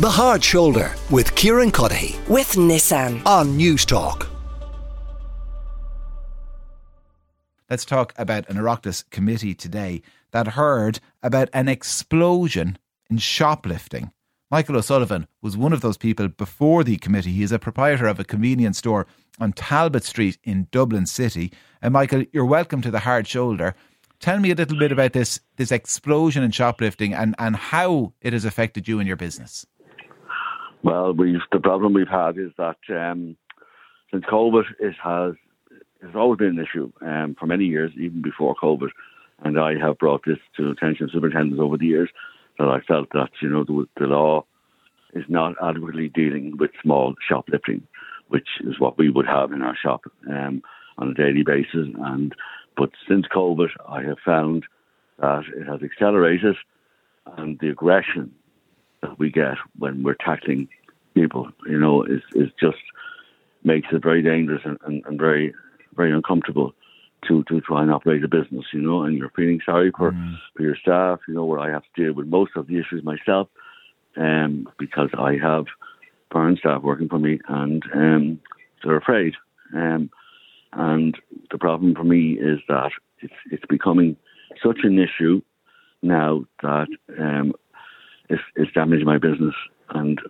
The Hard Shoulder with Kieran Cuddihy with Nissan. on News Talk. Let's talk about an Oireachtas committee today that heard about an explosion in shoplifting. Michael O'Sullivan was one of those people before the committee. He is a proprietor of a convenience store on Talbot Street in Dublin City. And Michael, you're welcome to the hard shoulder. Tell me a little bit about this this explosion in shoplifting and, and how it has affected you and your business. Well, we've the problem we've had is that um, since COVID, it has it's always been an issue um, for many years, even before COVID. And I have brought this to attention of superintendents over the years that I felt that you know the, the law is not adequately dealing with small shoplifting, which is what we would have in our shop um, on a daily basis. And but since COVID, I have found that it has accelerated, and the aggression that we get when we're tackling people, you know, is is just makes it very dangerous and, and, and very very uncomfortable to, to try and operate a business, you know, and you're feeling sorry for, for your staff, you know, where I have to deal with most of the issues myself, um, because I have foreign staff working for me and um, they're afraid. Um, and the problem for me is that it's it's becoming such an issue now that um, it's, it's damaging my business and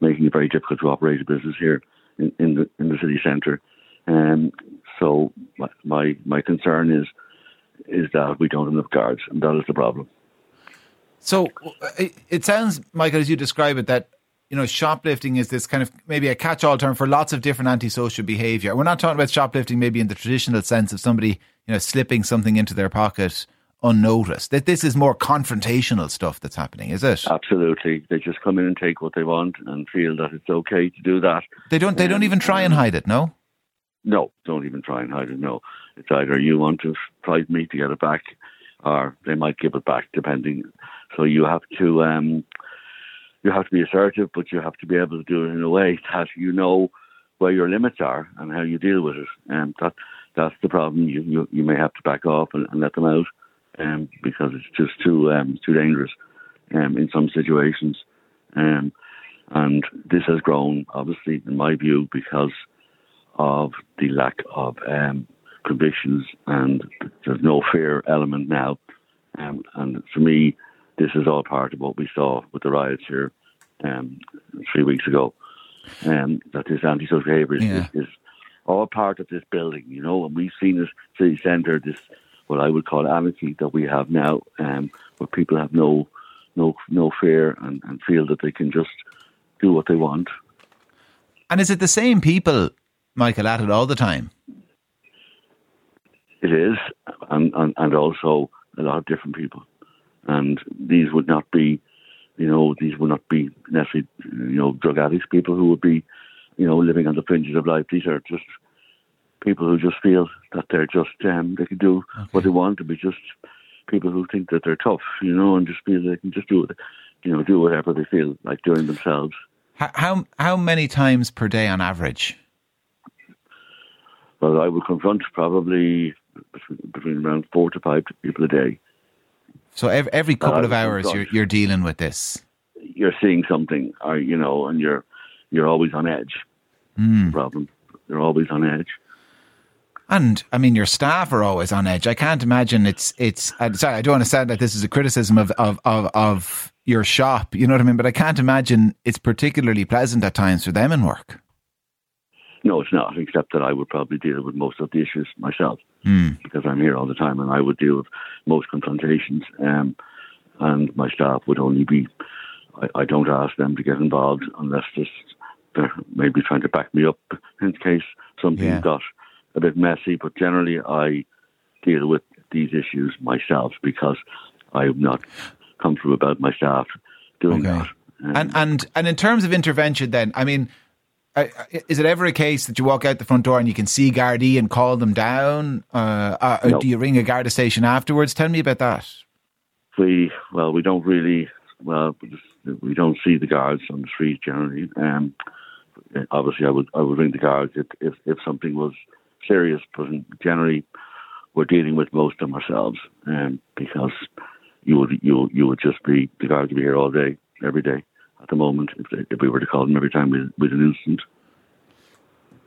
making it very difficult to operate a business here in, in the in the city centre. Um, so my, my my concern is is that we don't have enough guards, and that is the problem. So it, it sounds, Michael, as you describe it, that you know shoplifting is this kind of maybe a catch-all term for lots of different antisocial behaviour. We're not talking about shoplifting maybe in the traditional sense of somebody you know slipping something into their pocket unnoticed. That this is more confrontational stuff that's happening, is it? Absolutely, they just come in and take what they want and feel that it's okay to do that. They don't. They don't Um, even try and hide it. No. No, don't even try and hide it. No, it's either you want to fight me to get it back, or they might give it back, depending. So you have to um, you have to be assertive, but you have to be able to do it in a way that you know where your limits are and how you deal with it. And that that's the problem. You you, you may have to back off and, and let them out, um, because it's just too um, too dangerous, um, in some situations. Um, and this has grown, obviously, in my view, because of the lack of um, convictions and there's no fear element now. Um, and for me, this is all part of what we saw with the riots here um, three weeks ago. Um, that this antisocial behaviour is, Yeah. is, is all part of this building, you know, and we've seen this city centre, this what I would call anarchy that we have now, um, where people have no no no fear and, and feel that they can just do what they want. And is it the same people, Michael, at it all the time? It is, and, and, and also a lot of different people. And these would not be, you know, these would not be necessarily, you know, drug addicts, people who would be, you know, living on the fringes of life. These are just people who just feel that they're just, um, they can do what they want to be just people who think that they're tough, you know, and just feel they can just do it, you know, do whatever they feel like doing themselves. How how, many times per day on average? Well, I would confront probably between, around four to five people a day. So every, every couple Uh, of hours, you're you're dealing with this. you're seeing something, or you know, and you're you're always on edge. Problem. You're always on edge. And I mean, your staff are always on edge. I can't imagine it's it's. I'm sorry, I don't want to sound like this is a criticism of of of, of your shop. You know what I mean? But I can't imagine it's particularly pleasant at times for them in work. No, it's not. Except that I would probably deal with most of the issues myself because I'm here all the time, and I would deal with most confrontations. Um, and my staff would only be. I, I don't ask them to get involved unless just they're maybe trying to back me up in case something Yeah. got a bit messy. But generally, I deal with these issues myself because I'm not comfortable about my staff doing Okay. that. Um, And and and in terms of intervention, then I mean, is it ever a case that you walk out the front door and you can see Gardaí and call them down? Uh, uh, or No. do you ring a Garda station afterwards? Tell me about that. we well we don't really well we don't see the guards on the street generally. Um, obviously, I would I would ring the guards if if, if something was serious, but generally we're dealing with most of them ourselves, um, because you would you you would just be the guards would be here all day every day. at the moment if, they, if we were to call them every time with, with an incident.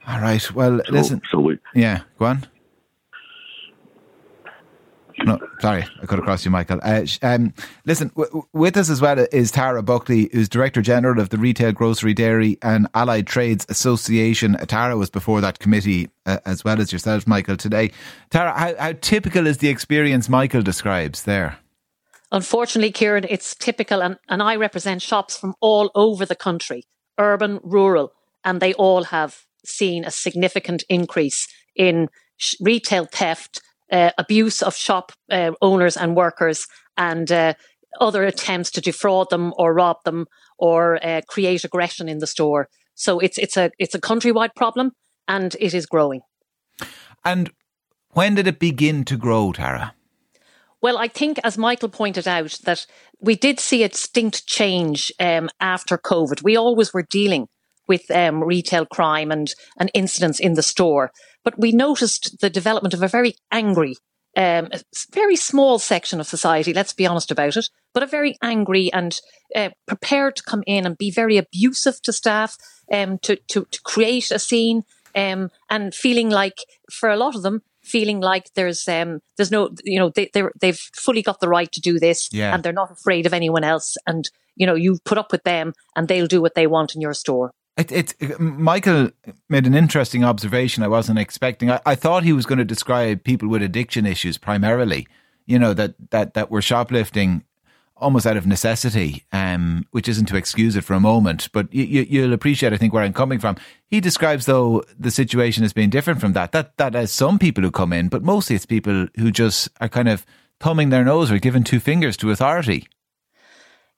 All right. Well, So, listen. so we Yeah, go on. No, sorry, I cut across you, Michael. Uh, um, listen, w- with us as well is Tara Buckley, who's Director General of the Retail, Grocery, Dairy and Allied Trades Association. Tara was before that committee, uh, as well as yourself, Michael, today. Tara, how, how typical is the experience Michael describes there? Unfortunately, Kieran, it's typical, and, and I represent shops from all over the country, urban, rural, and they all have seen a significant increase in retail theft, uh, abuse of shop uh, owners and workers, and uh, other attempts to defraud them or rob them or uh, create aggression in the store. So it's it's a it's a countrywide problem, and it is growing. And when did it begin to grow, Tara? Well, I think, as Michael pointed out, that we did see a distinct change um, after COVID. We always were dealing with um, retail crime and, and incidents in the store, but we noticed the development of a very angry, um, very small section of society, let's be honest about it, but a very angry and uh, prepared to come in and be very abusive to staff, um, to, to, to create a scene, um, and feeling like, for a lot of them, feeling like there's um there's no you know they they've fully got the right to do this Yeah. and they're not afraid of anyone else. And you know you put up with them and they'll do what they want in your store It, it, Michael made an interesting observation I wasn't expecting. I, I thought he was going to describe people with addiction issues primarily, you know, that, that, that were shoplifting almost out of necessity, um, which isn't to excuse it for a moment, but you, you'll appreciate, I think, where I'm coming from. He describes, though, the situation as being different from that. That that has some people who come in, but mostly it's people who just are kind of thumbing their nose or giving two fingers to authority.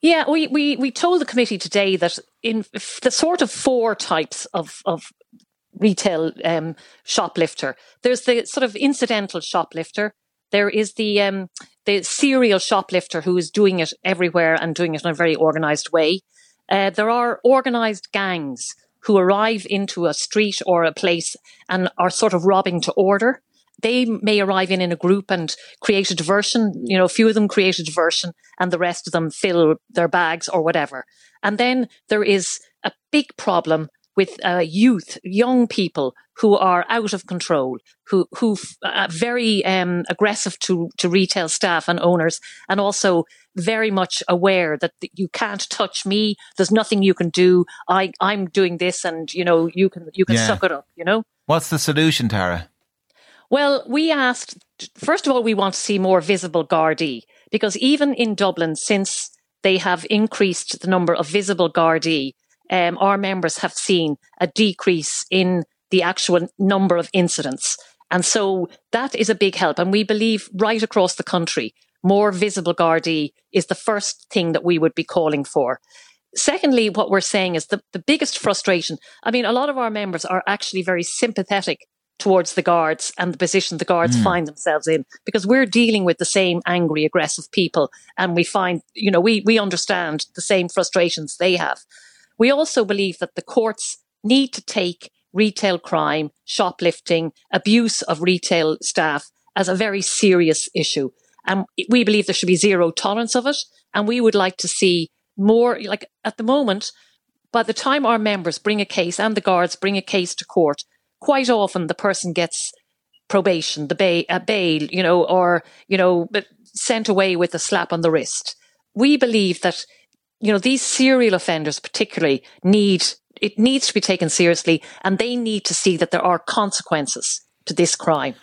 Yeah, we, we, we told the committee today that in the sort of four types of, of retail um, shoplifter, there's the sort of incidental shoplifter. There is the um, the serial shoplifter who is doing it everywhere and doing it in a very organized way. Uh, there are organized gangs who arrive into a street or a place and are sort of robbing to order. They may arrive in in a group and create a diversion. You know, a few of them create a diversion and the rest of them fill their bags or whatever. And then there is a big problem with uh, youth, young people who are out of control, who who uh, very um, aggressive to to retail staff and owners, and also very much aware that you can't touch me. There's nothing you can do. I I'm doing this, and you know you can you can Yeah. suck it up. You know. What's the solution, Tara? Well, we asked, first of all, we want to see more visible Gardaí because even in Dublin, since they have increased the number of visible Gardaí, um, our members have seen a decrease in the actual number of incidents. And so that is a big help. And we believe right across the country, more visible Gardaí is the first thing that we would be calling for. Secondly, what we're saying is the, the biggest frustration. I mean, a lot of our members are actually very sympathetic towards the guards and the position the guards hmm. find themselves in because we're dealing with the same angry, aggressive people. And we find, you know, we, we understand the same frustrations they have. We also believe that the courts need to take retail crime, shoplifting, abuse of retail staff as a very serious issue. And we believe there should be zero tolerance of it. And we would like to see more, like at the moment, by the time our members bring a case and the guards bring a case to court, quite often the person gets probation, the bail, uh, bail, you know, or, you know, sent away with a slap on the wrist. We believe that, you know, these serial offenders particularly need, it needs to be taken seriously and they need to see that there are consequences to this crime.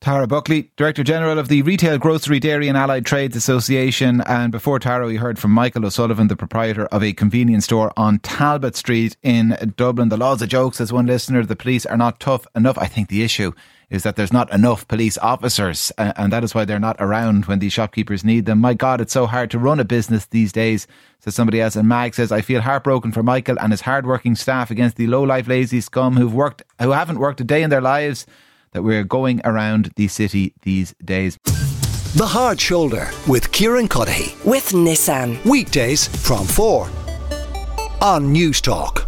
Tara Buckley, Director General of the Retail, Grocery, Dairy and Allied Trades Association. And before Tara, we heard from Michael O'Sullivan, the proprietor of a convenience store on Talbot Street in Dublin. The laws of jokes, as one listener, the police are not tough enough. I think the issue is that there's not enough police officers, and that is why they're not around when these shopkeepers need them. My God, it's so hard to run a business these days, says somebody else. And Mag says, I feel heartbroken for Michael and his hardworking staff against the low life lazy scum who've worked, who haven't worked a day in their lives that we're going around the city these days. The Hard Shoulder with Kieran Cuddihy. with Nissan. Weekdays from 4 on News Talk.